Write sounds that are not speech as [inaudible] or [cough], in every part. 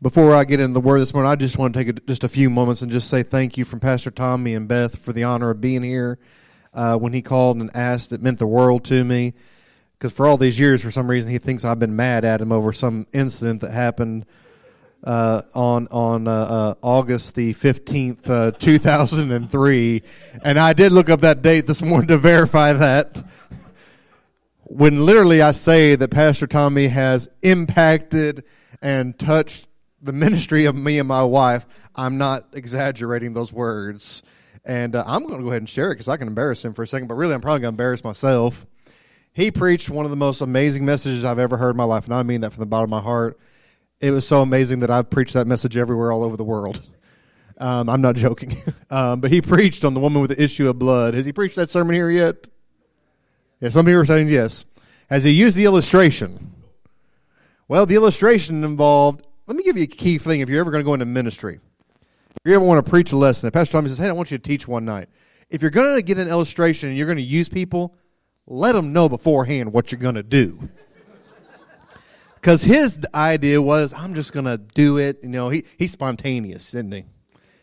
Before I get into the word this morning, I just want to take a, just a few moments and just say thank you from Pastor Tommy and Beth for the honor of being here. Uh, when he called and asked, it meant the world to me. Because for all these years, for some reason, he thinks I've been mad at him over some incident that happened uh, on on uh, uh August the fifteenth, uh, [laughs] two thousand and three. And I did look up that date this morning to verify that. When literally I say that Pastor Tommy has impacted and touched the ministry of me and my wife. I'm not exaggerating those words. And uh, I'm going to go ahead and share it because I can embarrass him for a second, but really I'm probably going to embarrass myself. He preached one of the most amazing messages I've ever heard in my life, and I mean that from the bottom of my heart. It was so amazing that I've preached that message everywhere all over the world. Um, I'm not joking. [laughs] um, but he preached on the woman with the issue of blood. Has he preached that sermon here yet? Yeah, some people are saying yes. Has he used the illustration? Well, the illustration involved let me give you a key thing if you're ever going to go into ministry. If you ever want to preach a lesson, if Pastor Tommy says, Hey, I want you to teach one night. If you're going to get an illustration and you're going to use people, let them know beforehand what you're going to do. [laughs] Because his idea was, I'm just going to do it. You know, he, he's spontaneous, isn't he?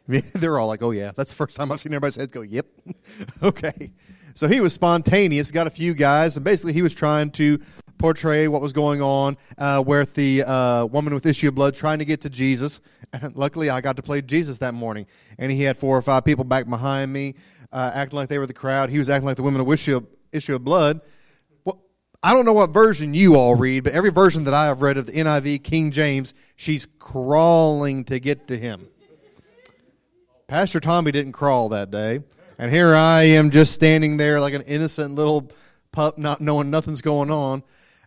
[laughs] They're all like, oh, yeah. That's the first time I've seen everybody's head go, yep. [laughs] okay. So he was spontaneous, got a few guys, and basically he was trying to portray what was going on uh, with the uh, woman with issue of blood trying to get to Jesus. [laughs] And luckily, I got to play Jesus that morning. And he had four or five people back behind me uh, acting like they were the crowd. He was acting like the woman with issue of, issue of blood. Well, I don't know what version you all read, but every version that I have read of the NIV, King James, she's crawling to get to him. Pastor Tommy didn't crawl that day. And here I am just standing there like an innocent little pup, not knowing nothing's going on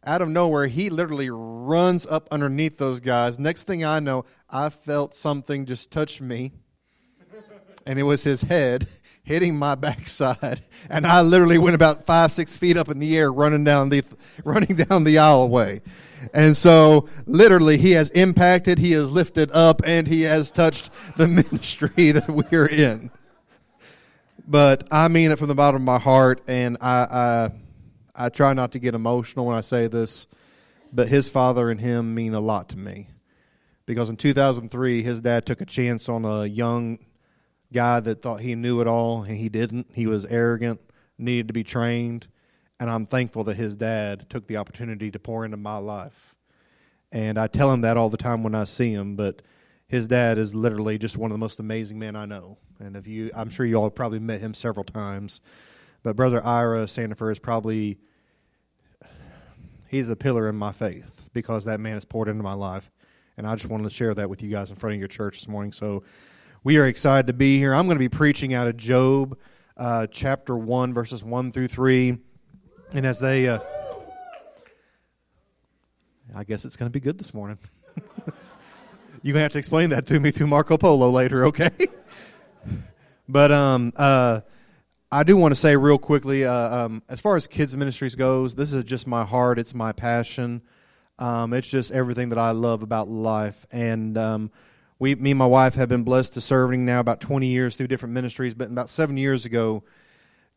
out of nowhere, he literally runs up underneath those guys. Next thing I know, I felt something just touch me, and it was his head [laughs] hitting my backside, and I literally went about five, six feet up in the air, running down the [laughs] running down the aisleway. And so, literally, he has impacted, he has lifted up, and he has touched the [laughs] ministry that we are in. But I mean it from the bottom of my heart, and I, I I try not to get emotional when I say this, but his father and him mean a lot to me. Because in 2003, his dad took a chance on a young guy that thought he knew it all, and he didn't. He was arrogant, needed to be trained, and I'm thankful that his dad took the opportunity to pour into my life. And I tell him that all the time when I see him, but his dad is literally just one of the most amazing men I know. And if you, I'm sure you all probably met him several times. But Brother Ira Sandifer is probably he's a pillar in my faith because that man has poured into my life. And I just wanted to share that with you guys in front of your church this morning. So we are excited to be here. I'm going to be preaching out of Job uh, chapter 1, verses 1 through 3. And as they, uh, I guess it's going to be good this morning. [laughs] You're going to have to explain that to me through Marco Polo later, okay? [laughs] but um, uh, I do want to say real quickly, uh, um, as far as kids ministries goes, this is just my heart. It's my passion. Um, it's just everything that I love about life. And um, we, me and my wife have been blessed to serving now about 20 years through different ministries. But about seven years ago,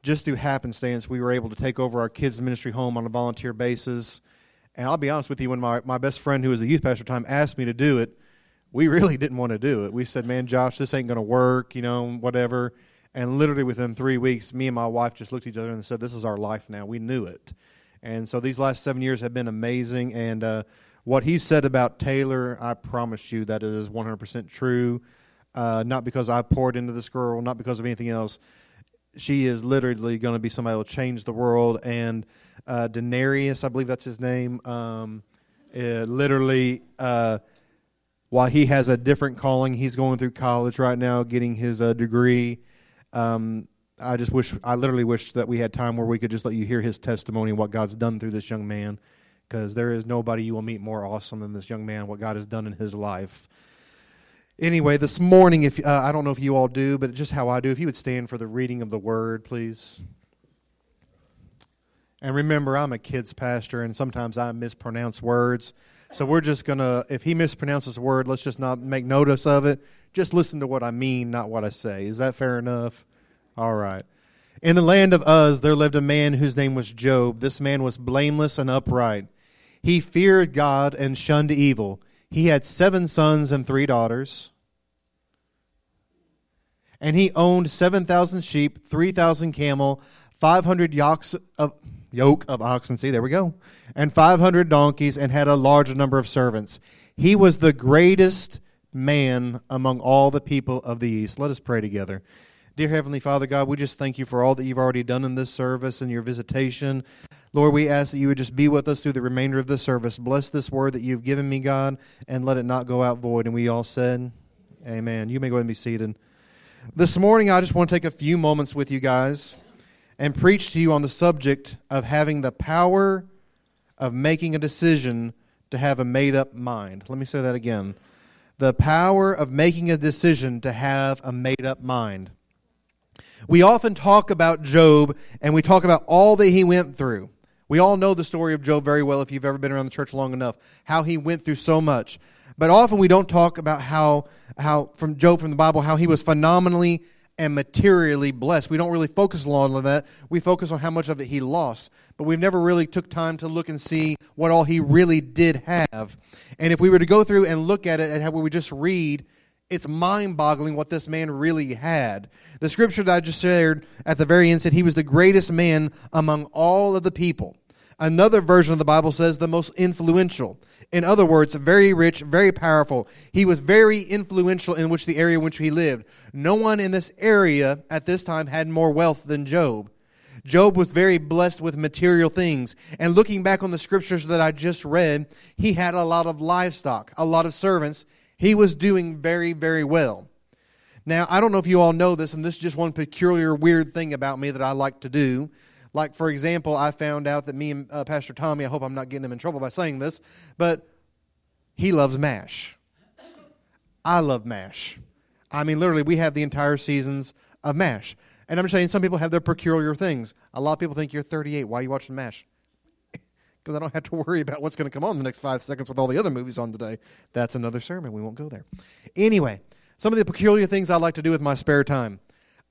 just through happenstance, we were able to take over our kids ministry home on a volunteer basis. And I'll be honest with you, when my, my best friend, who was a youth pastor time, asked me to do it, we [laughs] really didn't want to do it. We said, man, Josh, this ain't going to work, you know, whatever. And literally within three weeks, me and my wife just looked at each other and said, This is our life now. We knew it. And so these last seven years have been amazing. And uh, what he said about Taylor, I promise you that is 100% true. Uh, not because I poured into this girl, not because of anything else. She is literally going to be somebody that will change the world. And uh, I believe that's his name, um, uh, literally, uh, while he has a different calling, he's going through college right now, getting his uh, degree. Um, I just wish, I literally wish that we had time where we could just let you hear his testimony and what God's done through this young man, because there is nobody you will meet more awesome than this young man, what God has done in his life. Anyway, this morning, if uh, I don't know if you all do, but just how I do, if you would stand for the reading of the word, please. And remember, I'm a kids pastor, and sometimes I mispronounce words. So we're just going to, if he mispronounces a word, let's just not make notice of it. Just listen to what I mean, not what I say. Is that fair enough? All right. In the land of Uz, there lived a man whose name was Job. This man was blameless and upright. He feared God and shunned evil. He had seven sons and three daughters. And he owned 7,000 sheep, 3,000 camel, 500 yokes of, yoke of oxen. See, there we go. And 500 donkeys, and had a large number of servants. He was the greatest man among all the people of the East. Let us pray together. Dear Heavenly Father, God, we just thank you for all that you've already done in this service and your visitation. Lord, we ask that you would just be with us through the remainder of this service. Bless this word that you've given me, God, and let it not go out void. And we all said, Amen. You may go ahead and be seated. This morning, I just want to take a few moments with you guys and preach to you on the subject of having the power of making a decision to have a made up mind. Let me say that again. The power of making a decision to have a made up mind. We often talk about Job and we talk about all that he went through. We all know the story of Job very well if you've ever been around the church long enough, how he went through so much. But often we don't talk about how, how from Job from the Bible, how he was phenomenally and materially blessed. We don't really focus a lot on that. We focus on how much of it he lost. But we've never really took time to look and see what all he really did have. And if we were to go through and look at it and how we just read, it's mind boggling what this man really had. The scripture that I just shared at the very end said he was the greatest man among all of the people. Another version of the Bible says the most influential. In other words, very rich, very powerful. He was very influential in which the area in which he lived. No one in this area at this time had more wealth than Job. Job was very blessed with material things. And looking back on the scriptures that I just read, he had a lot of livestock, a lot of servants, he was doing very, very well. Now, I don't know if you all know this, and this is just one peculiar, weird thing about me that I like to do. Like, for example, I found out that me and uh, Pastor Tommy, I hope I'm not getting him in trouble by saying this, but he loves MASH. I love MASH. I mean, literally, we have the entire seasons of MASH. And I'm saying some people have their peculiar things. A lot of people think you're 38. Why are you watching MASH? [laughs] because I don't have to worry about what's going to come on in the next five seconds with all the other movies on today. That's another sermon. We won't go there. Anyway, some of the peculiar things I like to do with my spare time.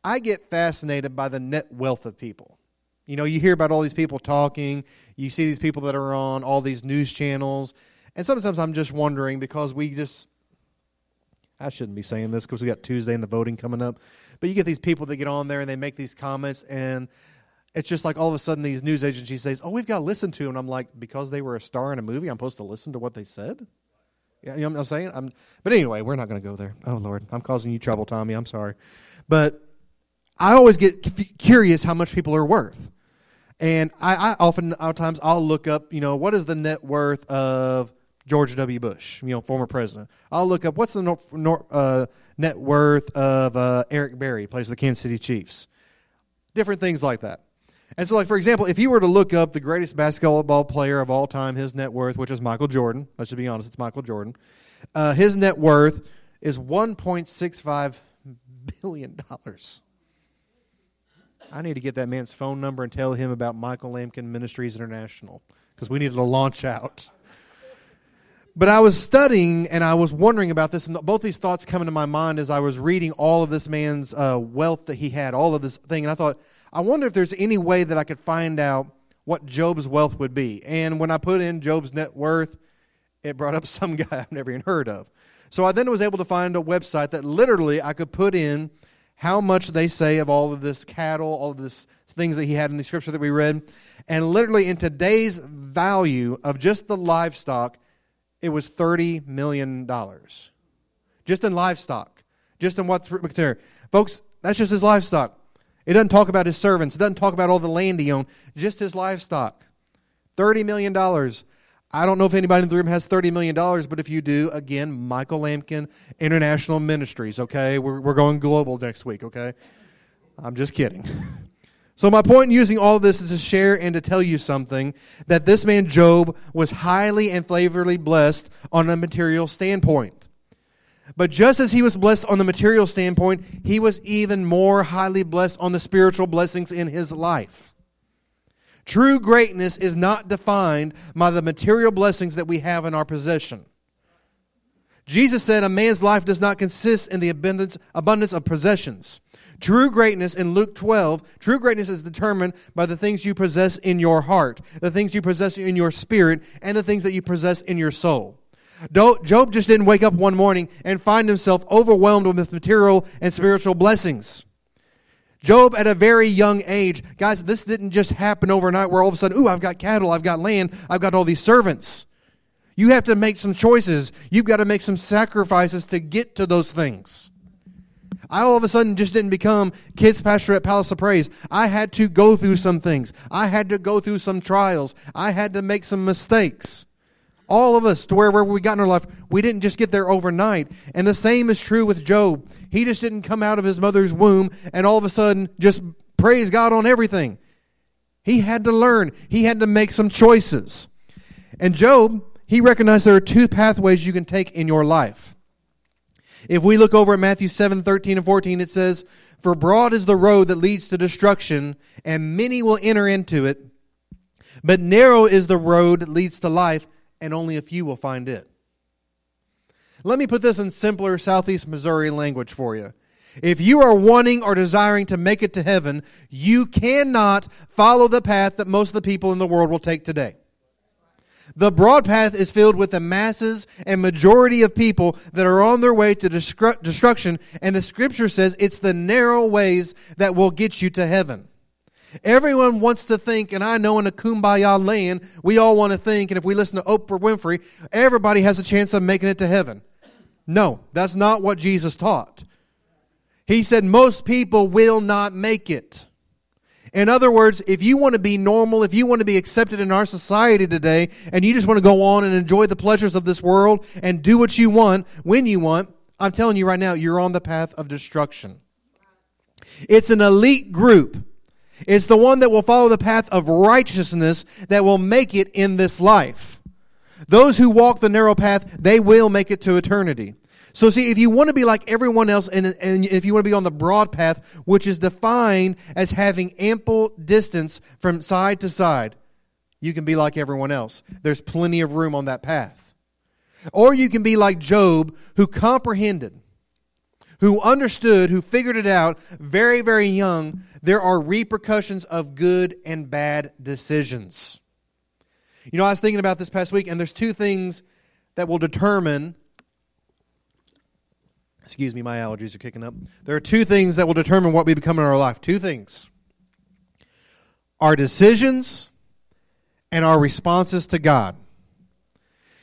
I get fascinated by the net wealth of people. You know, you hear about all these people talking, you see these people that are on all these news channels, and sometimes I'm just wondering because we just I shouldn't be saying this because we got Tuesday and the voting coming up. But you get these people that get on there and they make these comments and it's just like all of a sudden these news agencies say, "Oh, we've got to listen to," and I'm like, because they were a star in a movie, I'm supposed to listen to what they said. Yeah, you know what I'm saying? I'm, but anyway, we're not going to go there. Oh Lord, I'm causing you trouble, Tommy. I'm sorry, but I always get curious how much people are worth, and I, I often, times, I'll look up, you know, what is the net worth of George W. Bush, you know, former president. I'll look up what's the nor, nor, uh, net worth of uh, Eric Berry, plays for the Kansas City Chiefs. Different things like that. And so, like for example, if you were to look up the greatest basketball player of all time, his net worth, which is Michael Jordan. Let's just be honest, it's Michael Jordan. Uh, his net worth is 1.65 billion dollars. I need to get that man's phone number and tell him about Michael Lampkin Ministries International because we needed to launch out. But I was studying and I was wondering about this, and both these thoughts come into my mind as I was reading all of this man's uh, wealth that he had, all of this thing, and I thought I wonder if there's any way that I could find out what Job's wealth would be. And when I put in Job's net worth, it brought up [laughs] some guy I've never even heard of. So I then was able to find a website that literally I could put in how much they say of all of this cattle, all of this things that he had in the scripture that we read. And literally in today's value of just the livestock, it was $30 million. Just in livestock. Just in what McTear. folks, that's just his livestock. It doesn't talk about his servants. It doesn't talk about all the land he owned, just his livestock. $30 million. I don't know if anybody in the room has $30 million, but if you do, again, Michael Lampkin, International Ministries, okay? We're, we're going global next week, okay? I'm just kidding. [laughs] So, my point in using all this is to share and to tell you something that this man, Job, was highly and favorably blessed on a material standpoint. But just as he was blessed on the material standpoint, he was even more highly blessed on the spiritual blessings in his life. True greatness is not defined by the material blessings that we have in our possession. Jesus said a man's life does not consist in the abundance, abundance of possessions. True greatness in Luke 12, true greatness is determined by the things you possess in your heart, the things you possess in your spirit, and the things that you possess in your soul. Job just didn't wake up one morning and find himself overwhelmed with material and spiritual blessings. Job at a very young age, guys, this didn't just happen overnight where all of a sudden, ooh, I've got cattle, I've got land, I've got all these servants. You have to make some choices. You've got to make some sacrifices to get to those things. I all of a sudden just didn't become kids pastor at Palace of Praise. I had to go through some things. I had to go through some trials. I had to make some mistakes. All of us, to wherever we got in our life, we didn't just get there overnight. And the same is true with Job. He just didn't come out of his mother's womb and all of a sudden just praise God on everything. He had to learn, he had to make some choices. And Job, he recognized there are two pathways you can take in your life. If we look over at Matthew 7 13 and 14, it says, For broad is the road that leads to destruction, and many will enter into it. But narrow is the road that leads to life, and only a few will find it. Let me put this in simpler Southeast Missouri language for you. If you are wanting or desiring to make it to heaven, you cannot follow the path that most of the people in the world will take today. The broad path is filled with the masses and majority of people that are on their way to destruction, and the scripture says it's the narrow ways that will get you to heaven. Everyone wants to think, and I know in a kumbaya land, we all want to think, and if we listen to Oprah Winfrey, everybody has a chance of making it to heaven. No, that's not what Jesus taught. He said most people will not make it. In other words, if you want to be normal, if you want to be accepted in our society today, and you just want to go on and enjoy the pleasures of this world and do what you want when you want, I'm telling you right now, you're on the path of destruction. It's an elite group it's the one that will follow the path of righteousness that will make it in this life. Those who walk the narrow path, they will make it to eternity. So see, if you want to be like everyone else and, and if you want to be on the broad path, which is defined as having ample distance from side to side, you can be like everyone else. There's plenty of room on that path. Or you can be like Job, who comprehended who understood, who figured it out very, very young, there are repercussions of good and bad decisions. You know, I was thinking about this past week, and there's two things that will determine. Excuse me, my allergies are kicking up. There are two things that will determine what we become in our life. Two things our decisions and our responses to God.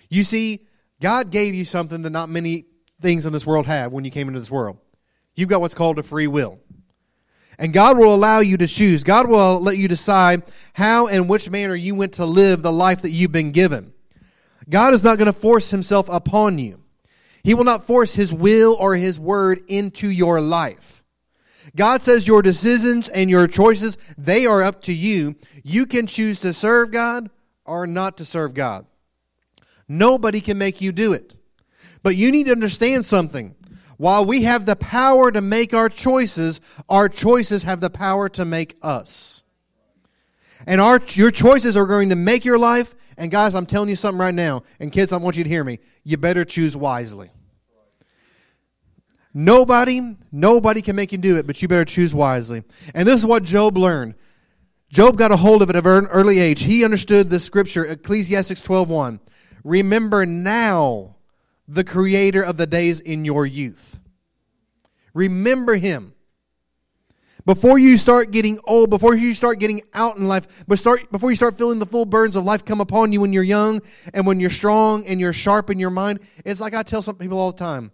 You see, God gave you something that not many things in this world have when you came into this world. You've got what's called a free will. And God will allow you to choose. God will let you decide how and which manner you want to live the life that you've been given. God is not going to force himself upon you. He will not force his will or his word into your life. God says your decisions and your choices, they are up to you. You can choose to serve God or not to serve God. Nobody can make you do it. But you need to understand something. While we have the power to make our choices, our choices have the power to make us. And our, your choices are going to make your life. And guys, I'm telling you something right now. And kids, I want you to hear me. You better choose wisely. Nobody, nobody can make you do it, but you better choose wisely. And this is what Job learned. Job got a hold of it at an early age. He understood the scripture, Ecclesiastes 12.1. Remember now the creator of the days in your youth. Remember him. Before you start getting old, before you start getting out in life, but start, before you start feeling the full burdens of life come upon you when you're young and when you're strong and you're sharp in your mind, it's like I tell some people all the time.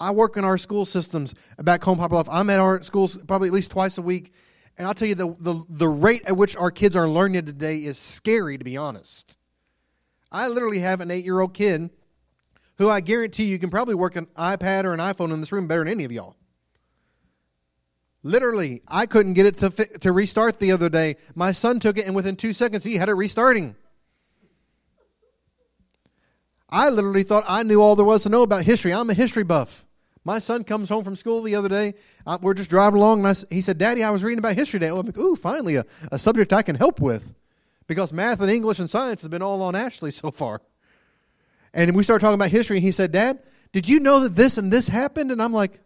I work in our school systems back home, Poplar Bluff. I'm at our schools probably at least twice a week. And I'll tell you, the, the, the rate at which our kids are learning today is scary, to be honest. I literally have an eight year old kid who I guarantee you can probably work an iPad or an iPhone in this room better than any of y'all. Literally, I couldn't get it to fi- to restart the other day. My son took it, and within two seconds, he had it restarting. I literally thought I knew all there was to know about history. I'm a history buff. My son comes home from school the other day. We're just driving along, and I, he said, "Daddy, I was reading about history today." I'm like, "Ooh, finally a, a subject I can help with," because math and English and science has been all on Ashley so far. And we started talking about history, and he said, Dad, did you know that this and this happened? And I'm like,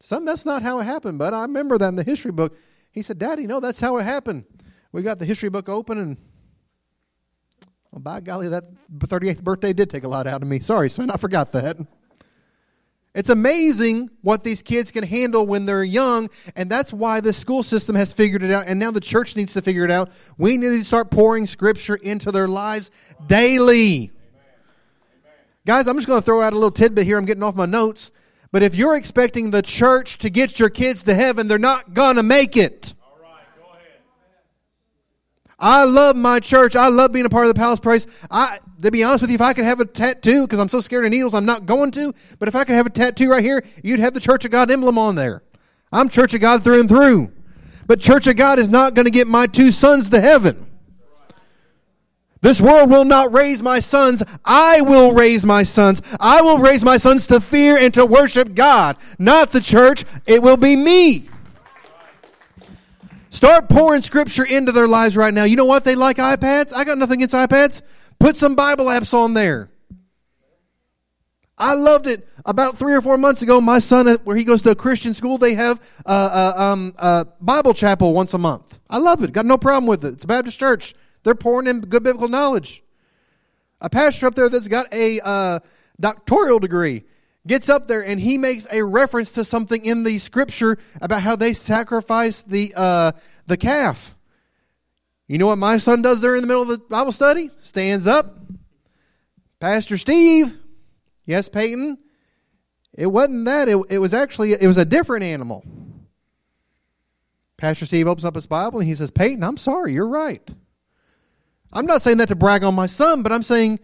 Some that's not how it happened, but I remember that in the history book. He said, Daddy, no, that's how it happened. We got the history book open and Well, by golly, that 38th birthday did take a lot out of me. Sorry, son, I forgot that. It's amazing what these kids can handle when they're young, and that's why the school system has figured it out, and now the church needs to figure it out. We need to start pouring Scripture into their lives daily. Guys, I'm just going to throw out a little tidbit here. I'm getting off my notes. But if you're expecting the church to get your kids to heaven, they're not going to make it. I love my church. I love being a part of the Palace Praise. I, to be honest with you, if I could have a tattoo, because I'm so scared of needles, I'm not going to. But if I could have a tattoo right here, you'd have the Church of God emblem on there. I'm Church of God through and through. But Church of God is not going to get my two sons to heaven. This world will not raise my sons. I will raise my sons. I will raise my sons to fear and to worship God, not the church. It will be me. Start pouring scripture into their lives right now. You know what? They like iPads. I got nothing against iPads. Put some Bible apps on there. I loved it. About three or four months ago, my son, where he goes to a Christian school, they have a, a, um, a Bible chapel once a month. I love it. Got no problem with it. It's a Baptist church. They're pouring in good biblical knowledge. A pastor up there that's got a uh, doctoral degree gets up there and he makes a reference to something in the scripture about how they sacrifice the uh, the calf. You know what my son does during the middle of the Bible study? Stands up. Pastor Steve. Yes, Peyton. It wasn't that. It, it was actually it was a different animal. Pastor Steve opens up his Bible and he says, Peyton, I'm sorry, you're right. I'm not saying that to brag on my son, but I'm saying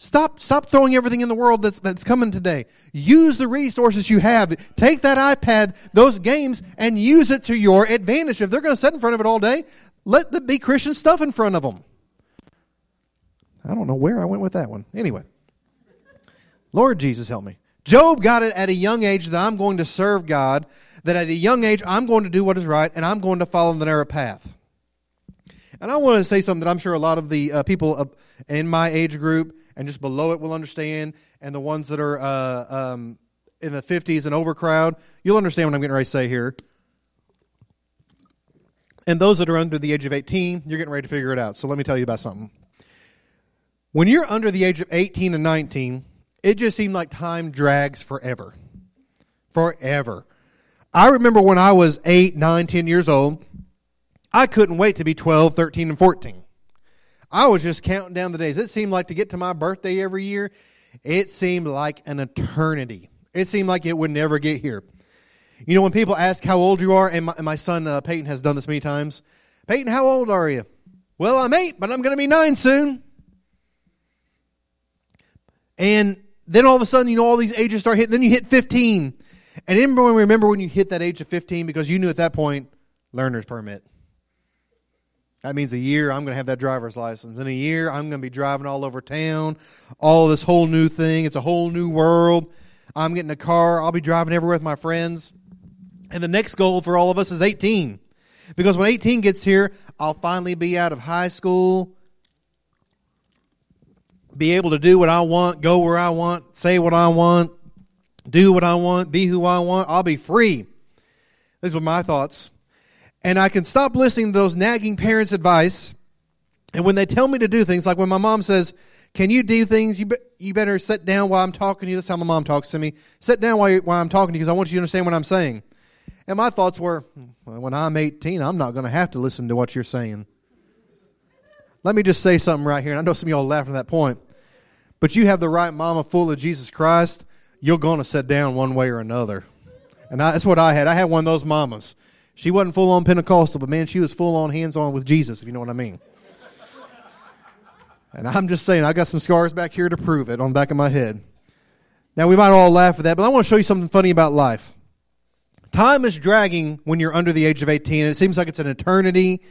Stop, stop throwing everything in the world that's, that's coming today. Use the resources you have. Take that iPad, those games, and use it to your advantage. If they're going to sit in front of it all day, let the be Christian stuff in front of them. I don't know where I went with that one. Anyway, Lord Jesus, help me. Job got it at a young age that I'm going to serve God, that at a young age I'm going to do what is right, and I'm going to follow the narrow path. And I want to say something that I'm sure a lot of the uh, people in my age group and just below it will understand, and the ones that are uh, um, in the 50s and over crowd, you'll understand what I'm getting ready to say here. And those that are under the age of 18, you're getting ready to figure it out. So let me tell you about something. When you're under the age of 18 and 19, it just seemed like time drags forever. Forever. I remember when I was 8, 9, 10 years old, I couldn't wait to be 12, 13, and 14. I was just counting down the days. It seemed like to get to my birthday every year, it seemed like an eternity. It seemed like it would never get here. You know, when people ask how old you are, and my, and my son uh, Peyton has done this many times Peyton, how old are you? Well, I'm eight, but I'm going to be nine soon. And then all of a sudden, you know, all these ages start hitting. Then you hit 15. And everyone remember when you hit that age of 15 because you knew at that point, learner's permit. That means a year I'm going to have that driver's license. In a year, I'm going to be driving all over town, all this whole new thing. It's a whole new world. I'm getting a car. I'll be driving everywhere with my friends. And the next goal for all of us is 18. Because when 18 gets here, I'll finally be out of high school, be able to do what I want, go where I want, say what I want, do what I want, be who I want. I'll be free. These were my thoughts and I can stop listening to those nagging parents' advice. And when they tell me to do things, like when my mom says, "Can you do things? You be, you better sit down while I'm talking to you." That's how my mom talks to me. Sit down while, while I'm talking to you because I want you to understand what I'm saying. And my thoughts were, well, when I'm 18, I'm not going to have to listen to what you're saying. Let me just say something right here. And I know some of y'all laughing at that point. But you have the right mama full of Jesus Christ, you're going to sit down one way or another. And I, that's what I had. I had one of those mamas. She wasn't full on Pentecostal, but man, she was full on hands on with Jesus, if you know what I mean. And I'm just saying, I got some scars back here to prove it on the back of my head. Now, we might all laugh at that, but I want to show you something funny about life. Time is dragging when you're under the age of 18, and it seems like it's an eternity.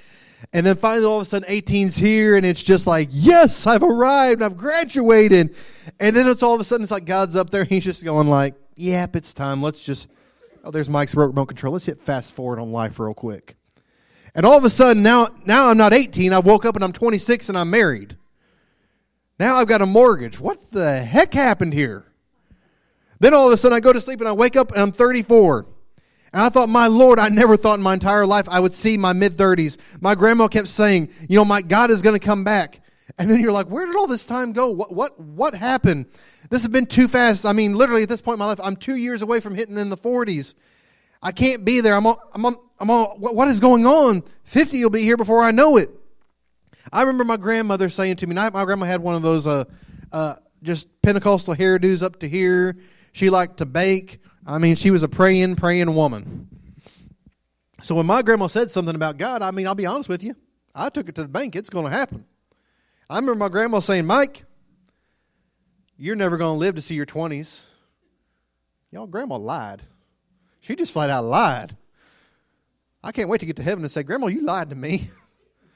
And then finally, all of a sudden, 18's here, and it's just like, yes, I've arrived, I've graduated. And then it's all of a sudden, it's like God's up there, [laughs] and he's just going like, yep, it's time. Let's just Oh, there's Mike's remote control. Let's hit fast forward on life real quick. And all of a sudden, now, now I'm not 18. I woke up and I'm 26 and I'm married. Now I've got a mortgage. What the heck happened here? Then all of a sudden, I go to sleep and I wake up and I'm 34. And I thought, my Lord, I never thought in my entire life I would see my mid 30s. My grandma kept saying, you know, my God is going to come back. And then you're like, where did all this time go? What what what happened? This has been too fast. I mean, literally at this point in my life, I'm two years away from hitting in the 40s. I can't be there. I'm on, I'm on, I'm what is going on? 50 will be here before I know it. I remember my grandmother saying to me, my grandma had one of those uh, uh, just Pentecostal hairdos up to here. She liked to bake. I mean, she was a praying, praying woman. So when my grandma said something about God, I mean, I'll be honest with you, I took it to the bank. It's going to happen. I remember my grandma saying, Mike, you're never going to live to see your 20s. Y'all, grandma lied. She just flat out lied. I can't wait to get to heaven and say, Grandma, you lied to me.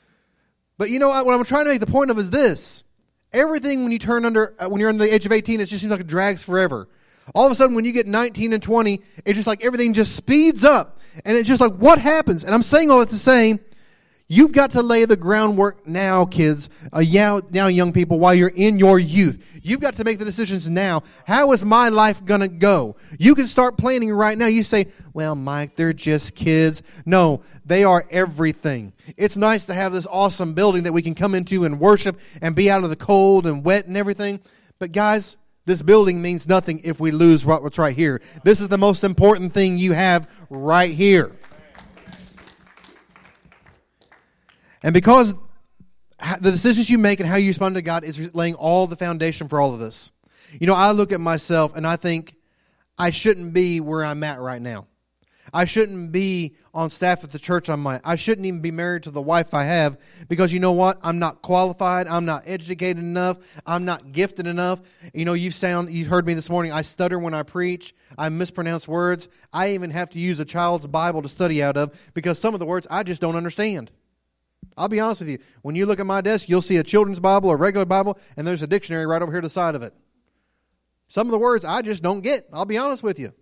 [laughs] but you know what I'm trying to make the point of is this. Everything when you turn under, uh, when you're under the age of 18, it just seems like it drags forever. All of a sudden, when you get 19 and 20, it's just like everything just speeds up. And it's just like, what happens? And I'm saying all that to say, You've got to lay the groundwork now, kids, uh, now, young people, while you're in your youth. You've got to make the decisions now. How is my life going to go? You can start planning right now. You say, well, Mike, they're just kids. No, they are everything. It's nice to have this awesome building that we can come into and worship and be out of the cold and wet and everything. But guys, this building means nothing if we lose what's right here. This is the most important thing you have right here. And because the decisions you make and how you respond to God is laying all the foundation for all of this. You know, I look at myself and I think I shouldn't be where I'm at right now. I shouldn't be on staff at the church I'm at. I shouldn't even be married to the wife I have because you know what? I'm not qualified. I'm not educated enough. I'm not gifted enough. You know, you've sound you've heard me this morning. I stutter when I preach. I mispronounce words. I even have to use a child's Bible to study out of because some of the words I just don't understand. I'll be honest with you. When you look at my desk, you'll see a children's Bible, a regular Bible, and there's a dictionary right over here to the side of it. Some of the words I just don't get. I'll be honest with you.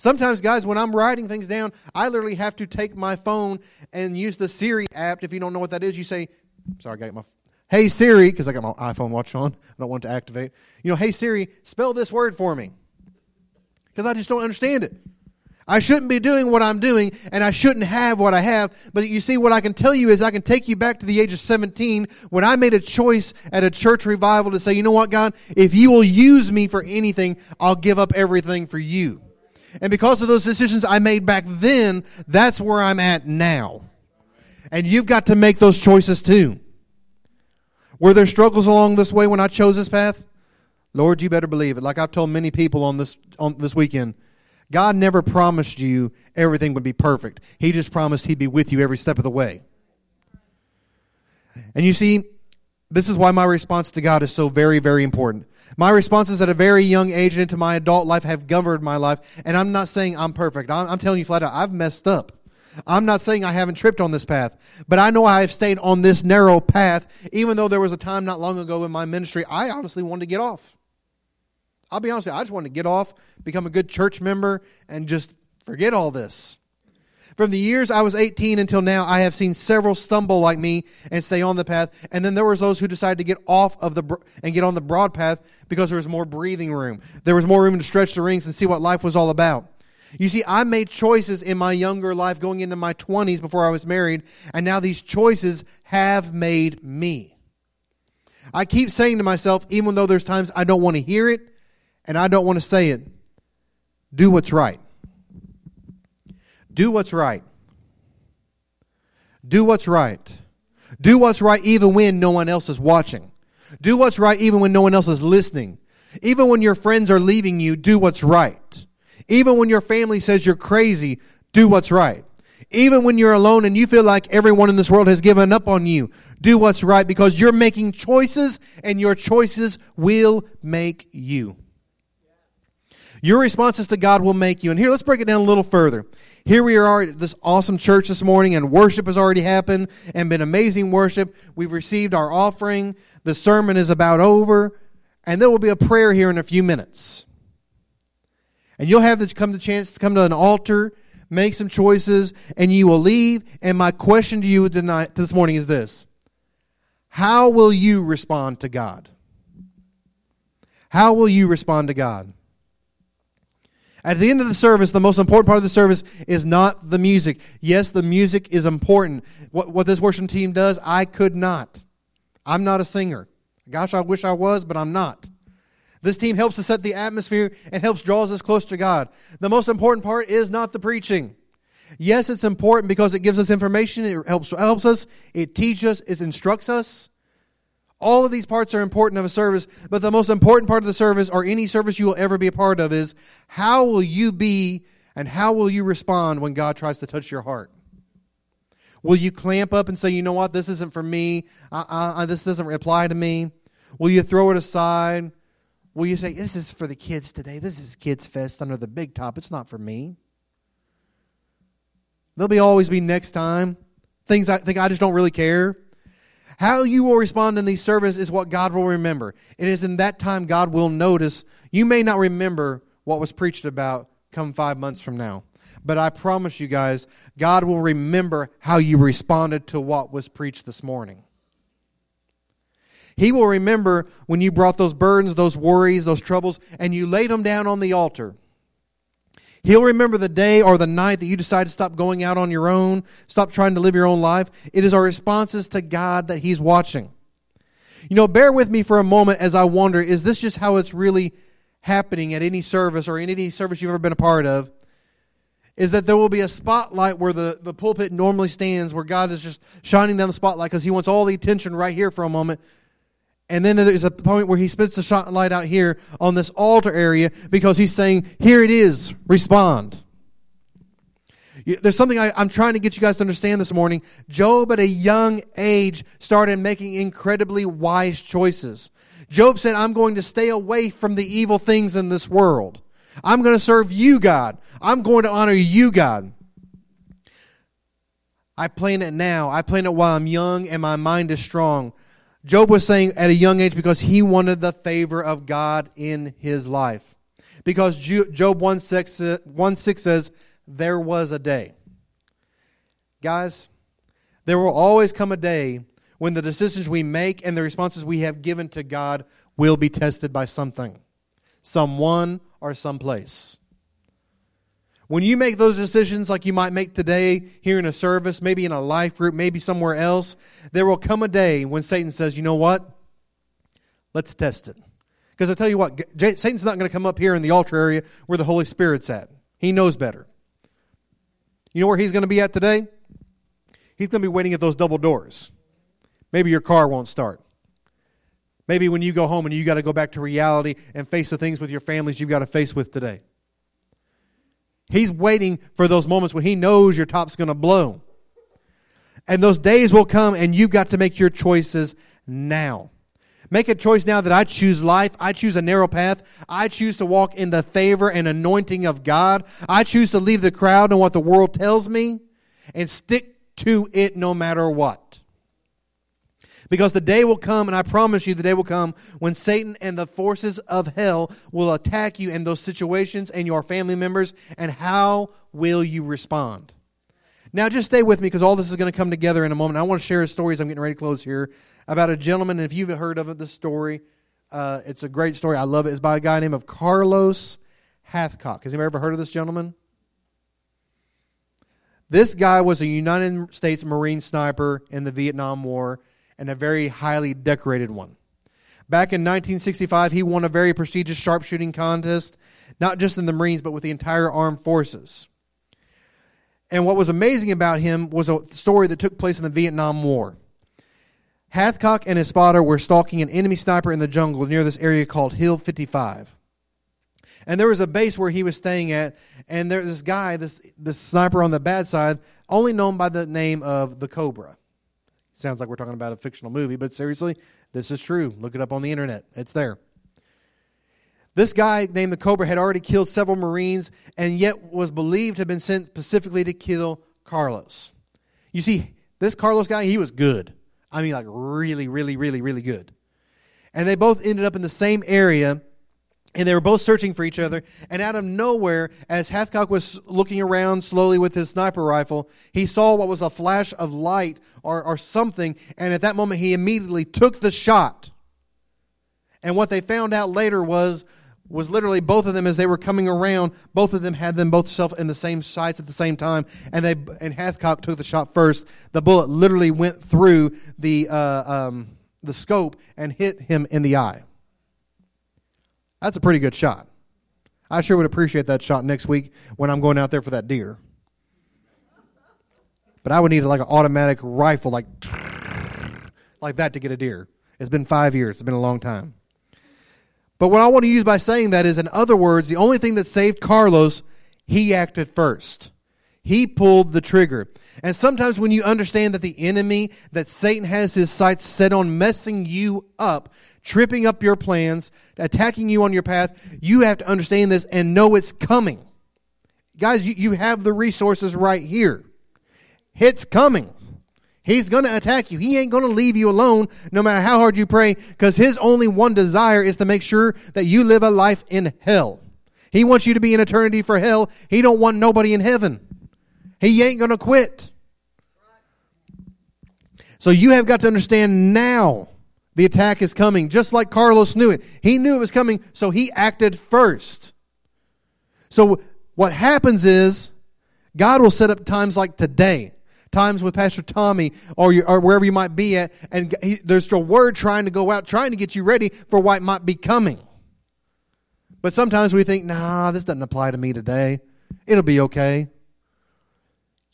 Sometimes, guys, when I'm writing things down, I literally have to take my phone and use the Siri app. If you don't know what that is, you say, sorry, I got my, hey Siri, because I got my iPhone watch on. I don't want to activate. You know, hey Siri, spell this word for me. Because I just don't understand it. I shouldn't be doing what I'm doing, and I shouldn't have what I have. But you see, what I can tell you is I can take you back to the age of 17 when I made a choice at a church revival to say, you know what, God, if you will use me for anything, I'll give up everything for you. And because of those decisions I made back then, that's where I'm at now. And you've got to make those choices too. Were there struggles along this way when I chose this path? Lord, you better believe it. Like I've told many people on this on this weekend, God never promised you everything would be perfect. He just promised He'd be with you every step of the way. And you see, this is why my response to God is so very, very important. My responses at a very young age and into my adult life have governed my life. And I'm not saying I'm perfect. I'm, I'm telling you flat out, I've messed up. I'm not saying I haven't tripped on this path, but I know I have stayed on this narrow path, even though there was a time not long ago in my ministry I honestly wanted to get off. I'll be honest you, I just wanted to get off, become a good church member, and just forget all this. From the years I was 18 until now, I have seen several stumble like me and stay on the path. And then there was those who decided to get off of the and get on the broad path because there was more breathing room. There was more room to stretch the rings and see what life was all about. You see, I made choices in my younger life going into my 20s before I was married, and now these choices have made me. I keep saying to myself, even though there's times I don't want to hear it, and I don't want to say it, do what's right. Do what's right. Do what's right. Do what's right even when no one else is watching. Do what's right even when no one else is listening. Even when your friends are leaving you, do what's right. Even when your family says you're crazy, do what's right. Even when you're alone and you feel like everyone in this world has given up on you, do what's right because you're making choices and your choices will make you. Your responses to God will make you. And here, let's break it down a little further. Here we are at this awesome church this morning, and worship has already happened and been amazing worship. We've received our offering. The sermon is about over, and there will be a prayer here in a few minutes. And you'll have to come the chance to come to an altar, make some choices, and you will leave. And my question to you tonight, this morning is this How will you respond to God? How will you respond to God? At the end of the service, the most important part of the service is not the music. Yes, the music is important. What, what this worship team does, I could not. I'm not a singer. Gosh, I wish I was, but I'm not. This team helps to set the atmosphere and helps draws us close to God. The most important part is not the preaching. Yes, it's important because it gives us information, it helps helps us, it teaches us, it instructs us. All of these parts are important of a service, but the most important part of the service or any service you will ever be a part of is how will you be and how will you respond when God tries to touch your heart? Will you clamp up and say, you know what, this isn't for me, this doesn't apply to me? Will you throw it aside? Will you say, This is for the kids today? This is Kids Fest under the big top. It's not for me. There'll be always be next time. Things I think I just don't really care. How you will respond in these services is what God will remember. It is in that time God will notice. You may not remember what was preached about come five months from now. But I promise you guys, God will remember how you responded to what was preached this morning. He will remember when you brought those burdens, those worries, those troubles, and you laid them down on the altar. He'll remember the day or the night that you decide to stop going out on your own, stop trying to live your own life. It is our responses to God that He's watching. You know, bear with me for a moment as I wonder is this just how it's really happening at any service or in any service you've ever been a part of? Is that there will be a spotlight where the, the pulpit normally stands, where God is just shining down the spotlight because He wants all the attention right here for a moment. And then there's a point where he spits the spotlight out here on this altar area because he's saying, Here it is, respond. There's something I, am trying to get you guys to understand this morning. Job, at a young age, started making incredibly wise choices. Job said, I'm going to stay away from the evil things in this world. I'm going to serve you, God. I'm going to honor you, God. I plan it now. I plan it while I'm young and my mind is strong. Job was saying at a young age because he wanted the favor of God in his life. Because Job 1 6, uh, 1 6 says, There was a day. Guys, there will always come a day when the decisions we make and the responses we have given to God will be tested by something, someone, or someplace. When you make those decisions like you might make today here in a service, maybe in a life group, maybe somewhere else, there will come a day when Satan says, you know what? Let's test it. Because I tell you what, Satan's not going to come up here in the altar area where the Holy Spirit's at. He knows better. You know where he's going to be at today? He's going to be waiting at those double doors. Maybe your car won't start. Maybe when you go home and you got to go back to reality and face the things with your families you've got to face with today. He's waiting for those moments when he knows your top's going to blow. And those days will come, and you've got to make your choices now. Make a choice now that I choose life. I choose a narrow path. I choose to walk in the favor and anointing of God. I choose to leave the crowd and what the world tells me and stick to it no matter what. Because the day will come, and I promise you, the day will come when Satan and the forces of hell will attack you in those situations and your family members. And how will you respond? Now, just stay with me because all this is going to come together in a moment. I want to share a story as I'm getting ready to close here about a gentleman. And if you've heard of it, this story, uh, it's a great story. I love it. It's by a guy named of Carlos Hathcock. Has anybody ever heard of this gentleman? This guy was a United States Marine sniper in the Vietnam War and a very highly decorated one. Back in 1965, he won a very prestigious sharpshooting contest, not just in the Marines, but with the entire armed forces. And what was amazing about him was a story that took place in the Vietnam War. Hathcock and his spotter were stalking an enemy sniper in the jungle near this area called Hill 55. And there was a base where he was staying at, and there this guy, this this sniper on the bad side, only known by the name of the Cobra. Sounds like we're talking about a fictional movie, but seriously, this is true. Look it up on the internet. It's there. This guy named the Cobra had already killed several Marines and yet was believed to have been sent specifically to kill Carlos. You see, this Carlos guy, he was good. I mean, like really, really, really, really good. And they both ended up in the same area and they were both searching for each other. And out of nowhere, as Hathcock was looking around slowly with his sniper rifle, he saw what was a flash of light or, or something. And at that moment, he immediately took the shot. And what they found out later was was literally both of them as they were coming around. Both of them had them both self in the same sights at the same time, and they and Hathcock took the shot first. The bullet literally went through the uh, um, the scope and hit him in the eye. That's a pretty good shot. I sure would appreciate that shot next week when I'm going out there for that deer. But I would need like an automatic rifle, like [sniffs] like that, to get a deer. It's been five years. It's been a long time. But what I want to use by saying that is, in other words, the only thing that saved Carlos, he acted first. He pulled the trigger. And sometimes when you understand that the enemy, that Satan has his sights set on messing you up, tripping up your plans, attacking you on your path, you have to understand this and know it's coming. Guys, you, you have the resources right here. It's coming. He's going to attack you. He ain't going to leave you alone no matter how hard you pray because his only one desire is to make sure that you live a life in hell. He wants you to be in eternity for hell. He don't want nobody in heaven. He ain't going to quit. So you have got to understand now the attack is coming, just like Carlos knew it. He knew it was coming, so he acted first. So what happens is God will set up times like today, times with Pastor Tommy or, or wherever you might be at, and he, there's a word trying to go out, trying to get you ready for what might be coming. But sometimes we think, nah, this doesn't apply to me today. It'll be okay.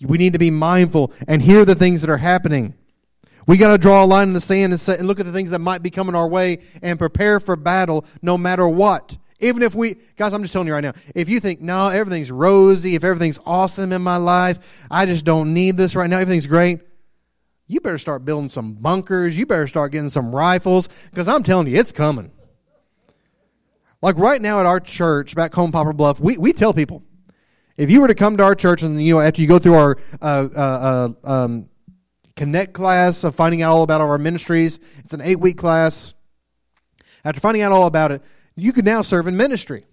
We need to be mindful and hear the things that are happening. We got to draw a line in the sand and, and look at the things that might be coming our way and prepare for battle no matter what. Even if we, guys, I'm just telling you right now, if you think, no, everything's rosy, if everything's awesome in my life, I just don't need this right now, everything's great, you better start building some bunkers. You better start getting some rifles because I'm telling you, it's coming. Like right now at our church back home, Poplar Bluff, we, we tell people, if you were to come to our church and, you know, after you go through our, uh, uh, uh, um, Connect class of finding out all about our ministries. It's an eight week class. After finding out all about it, you can now serve in ministry.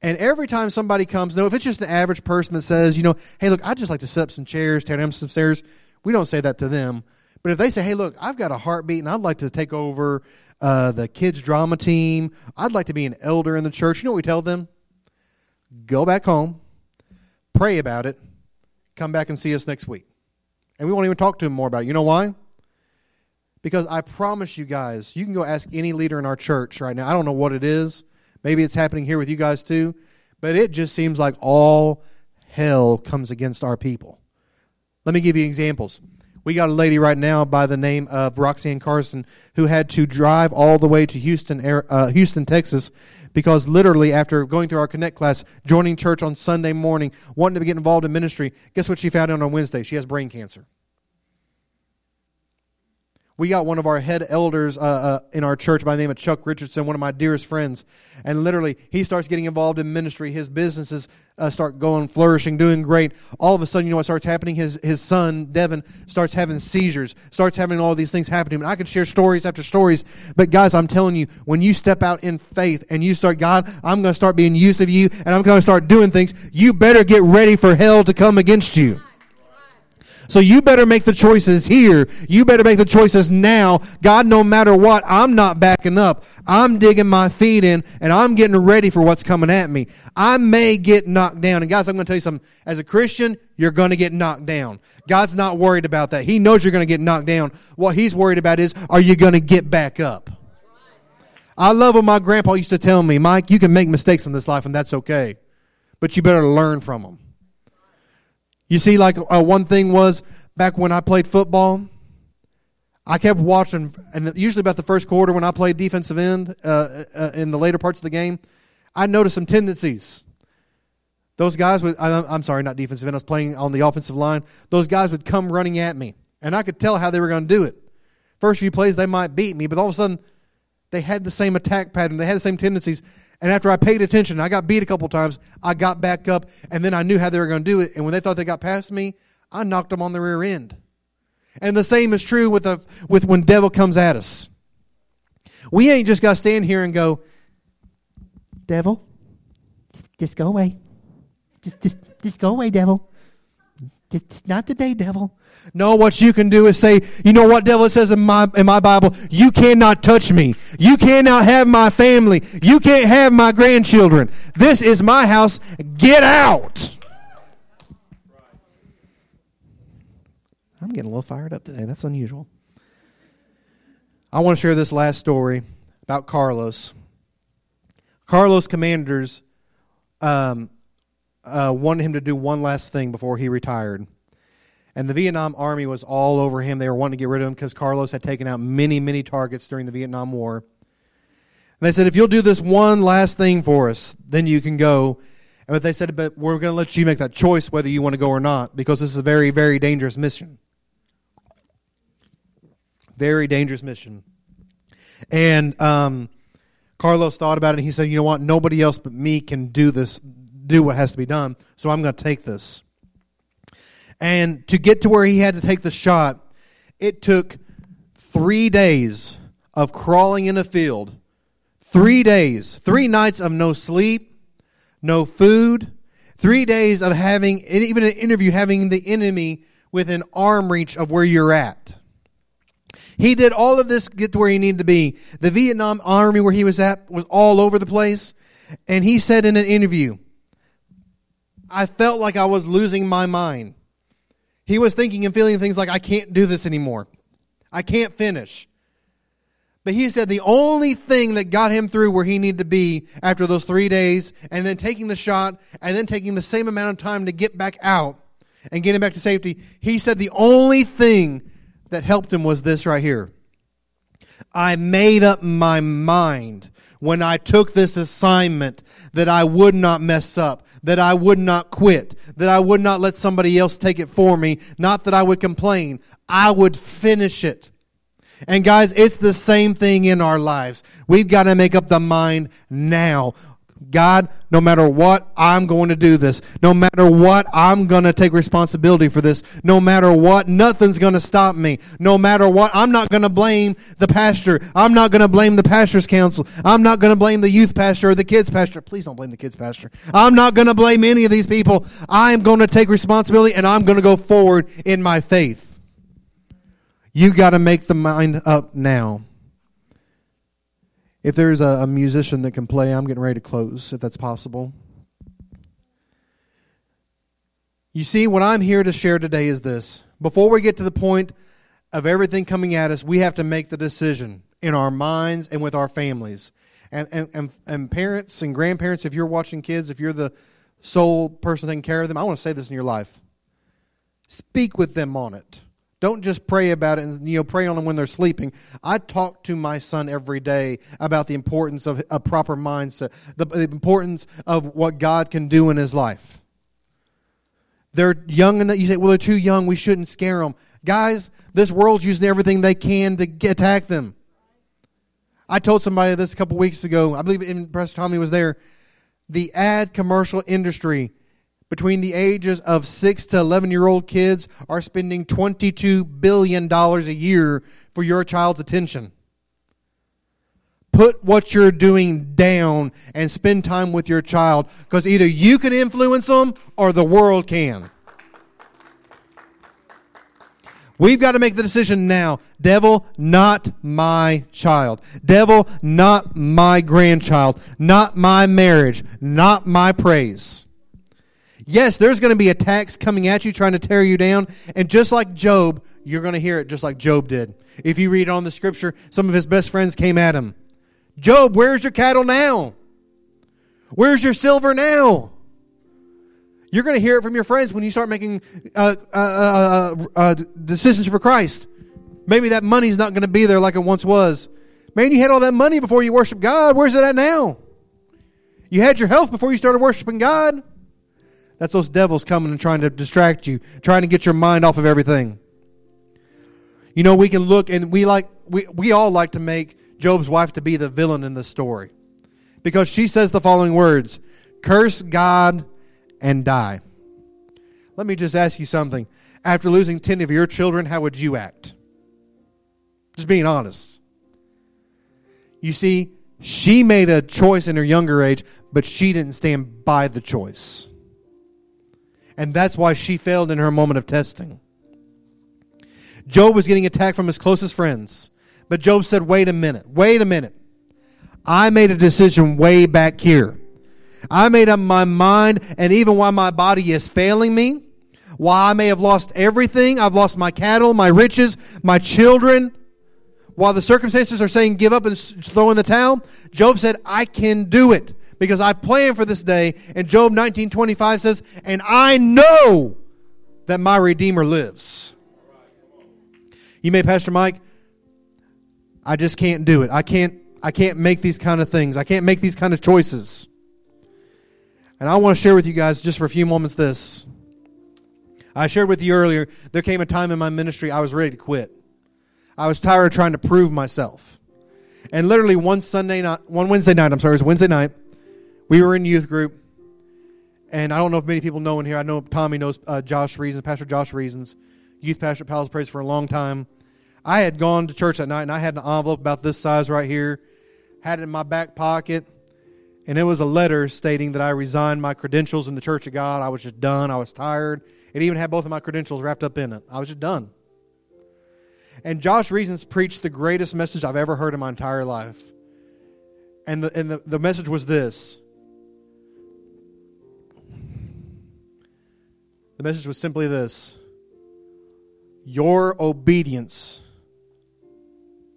And every time somebody comes, no, if it's just an average person that says, you know, hey, look, I'd just like to set up some chairs, tear down some stairs, we don't say that to them. But if they say, hey, look, I've got a heartbeat and I'd like to take over uh, the kids' drama team, I'd like to be an elder in the church, you know what we tell them? Go back home, pray about it, come back and see us next week. And we won't even talk to him more about it. You know why? Because I promise you guys, you can go ask any leader in our church right now. I don't know what it is. Maybe it's happening here with you guys too. But it just seems like all hell comes against our people. Let me give you examples. We got a lady right now by the name of Roxanne Carson who had to drive all the way to Houston, uh, Houston, Texas, because literally after going through our Connect class, joining church on Sunday morning, wanting to get involved in ministry, guess what she found out on Wednesday? She has brain cancer we got one of our head elders uh, uh, in our church by the name of Chuck Richardson, one of my dearest friends. And literally, he starts getting involved in ministry. His businesses uh, start going, flourishing, doing great. All of a sudden, you know what starts happening? His, his son, Devin, starts having seizures, starts having all these things happening. And I could share stories after stories. But guys, I'm telling you, when you step out in faith and you start, God, I'm going to start being used of you and I'm going to start doing things, you better get ready for hell to come against you. So you better make the choices here. You better make the choices now. God, no matter what, I'm not backing up. I'm digging my feet in and I'm getting ready for what's coming at me. I may get knocked down. And guys, I'm going to tell you something. As a Christian, you're going to get knocked down. God's not worried about that. He knows you're going to get knocked down. What he's worried about is, are you going to get back up? I love what my grandpa used to tell me, Mike, you can make mistakes in this life and that's okay. But you better learn from them. You see, like uh, one thing was back when I played football, I kept watching, and usually about the first quarter when I played defensive end uh, uh, in the later parts of the game, I noticed some tendencies. Those guys would, I, am sorry, not defensive end, I was playing on the offensive line. Those guys would come running at me, and I could tell how they were going to do it. First few plays, they might beat me, but all of a sudden, they had the same attack pattern, they had the same tendencies, and after I paid attention, I got beat a couple times. I got back up, and then I knew how they were going to do it. And when they thought they got past me, I knocked them on the rear end. And the same is true with the, with when devil comes at us. We ain't just got to stand here and go, devil, just go away. Just, just, just go away, devil. It's not today, devil. No, what you can do is say, you know what, devil? It says in my in my Bible, you cannot touch me. You cannot have my family. You can't have my grandchildren. This is my house. Get out. I'm getting a little fired up today. That's unusual. I want to share this last story about Carlos. Carlos commanders um, uh, wanted him to do one last thing before he retired. And the Vietnam Army was all over him. They were wanting to get rid of him because Carlos had taken out many, many targets during the Vietnam War. And they said, if you'll do this one last thing for us, then you can go. And but they said, but we're going to let you make that choice whether you want to go or not because this is a very, very dangerous mission. Very dangerous mission. And um, Carlos thought about it. and He said, you know what? Nobody else but me can do this, do what has to be done. So I'm going to take this. And to get to where he had to take the shot, it took three days of crawling in a field, three days, three nights of no sleep, no food, three days of having, even an interview, having the enemy within arm reach of where you're at. He did all of this to get to where he needed to be. The Vietnam Army where he was at was all over the place. And he said in an interview, I felt like I was losing my mind. He was thinking and feeling things like, I can't do this anymore. I can't finish. But he said the only thing that got him through where he needed to be after those three days, and then taking the shot, and then taking the same amount of time to get back out and get him back to safety, he said the only thing that helped him was this right here. I made up my mind when I took this assignment that I would not mess up, that I would not quit, that I would not let somebody else take it for me, not that I would complain. I would finish it. And guys, it's the same thing in our lives. We've got to make up the mind now. God, no matter what, I'm going to do this. No matter what, I'm going to take responsibility for this. No matter what, nothing's going to stop me. No matter what, I'm not going to blame the pastor. I'm not going to blame the pastor's council. I'm not going to blame the youth pastor or the kids pastor. Please don't blame the kids pastor. I'm not going to blame any of these people. I'm going to take responsibility and I'm going to go forward in my faith. You got to make the mind up now. If there's a, a musician that can play, I'm getting ready to close, if that's possible. You see, what I'm here to share today is this. Before we get to the point of everything coming at us, we have to make the decision in our minds and with our families. And, and, and, and parents and grandparents, if you're watching kids, if you're the sole person taking care of them, I want to say this in your life. Speak with them on it. Don't just pray about it and you know pray on them when they're sleeping. I talk to my son every day about the importance of a proper mindset, the, the importance of what God can do in his life. They're young enough. You say, "Well, they're too young. We shouldn't scare them." Guys, this world's using everything they can to attack them. I told somebody this a couple weeks ago. I believe in Pastor Tommy was there. The ad commercial industry between the ages of 6 to 11 year old kids are spending $22 billion a year for your child's attention. Put what you're doing down and spend time with your child because either you can influence them or the world can. We've got to make the decision now. Devil, not my child. Devil, not my grandchild. Not my marriage. Not my praise. Yes, there's going to be attacks coming at you trying to tear you down. And just like Job, you're going to hear it just like Job did. If you read on the scripture, some of his best friends came at him. Job, where's your cattle now? Where's your silver now? You're going to hear it from your friends when you start making uh, uh, uh, uh decisions for Christ. Maybe that money's not going to be there like it once was. Man, you had all that money before you worshiped God. Where's it at now? You had your health before you started worshiping God. That's those devils coming and trying to distract you, trying to get your mind off of everything. You know, we can look and we like we, we all like to make Job's wife to be the villain in the story. Because she says the following words curse God and die. Let me just ask you something. After losing 10 of your children, how would you act? Just being honest. You see, she made a choice in her younger age, but she didn't stand by the choice and that's why she failed in her moment of testing. Job was getting attacked from his closest friends, but Job said, Wait a minute, wait a minute. I made a decision way back here. I made up my mind, and even while my body is failing me, while I may have lost everything, I've lost my cattle, my riches, my children, While the circumstances are saying give up and throw in the towel, Job said, I can do it because I plan for this day. And Job 19:25 says, "And I know that my Redeemer lives." You may, Pastor Mike, I just can't do it. I can't I can't make these kind of things. I can't make these kind of choices. And I want to share with you guys just for a few moments this. I shared with you earlier, there came a time in my ministry I was ready to quit. I was tired of trying to prove myself. And literally one Sunday night, one Wednesday night, I'm sorry, it was Wednesday night, we were in youth group. And I don't know if many people know in here. I know Tommy knows uh, Josh Reasons, Pastor Josh Reasons, youth pastor at Palace Praise for a long time. I had gone to church that night and I had an envelope about this size right here, had it in my back pocket, and it was a letter stating that I resigned my credentials in the Church of God. I was just done. I was tired. It even had both of my credentials wrapped up in it. I was just done. And Josh Reasons preached the greatest message I've ever heard in my entire life. And the, and the, the message was this the message was simply this Your obedience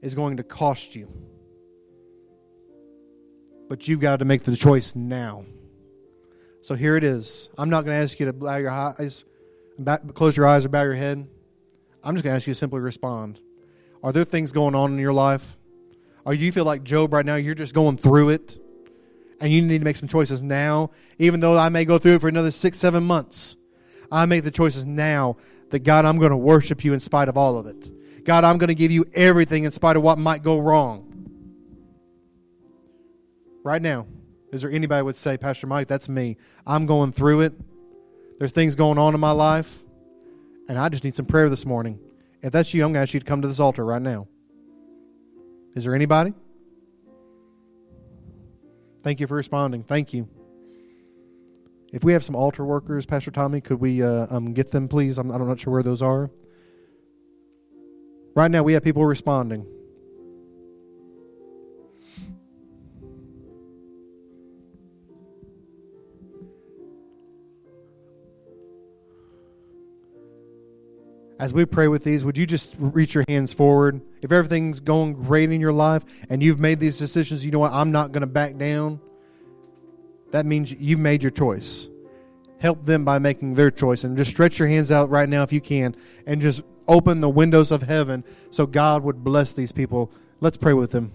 is going to cost you. But you've got to make the choice now. So here it is. I'm not going to ask you to bow your eyes, close your eyes or bow your head. I'm just going to ask you to simply respond. Are there things going on in your life? Or you feel like Job right now, you're just going through it and you need to make some choices now, even though I may go through it for another six, seven months. I make the choices now that God, I'm going to worship you in spite of all of it. God, I'm going to give you everything in spite of what might go wrong. Right now, is there anybody would say, Pastor Mike, that's me. I'm going through it. There's things going on in my life, and I just need some prayer this morning. If that's you, I'm going to ask you to come to this altar right now. Is there anybody? Thank you for responding. Thank you. If we have some altar workers, Pastor Tommy, could we uh, um, get them, please? I'm, I'm not sure where those are. Right now, we have people responding. as we pray with these, would you just reach your hands forward? If everything's going great in your life and you've made these decisions, you know what? I'm not going to back down. That means you've made your choice. Help them by making their choice. And just stretch your hands out right now if you can and just open the windows of heaven so God would bless these people. Let's pray with them.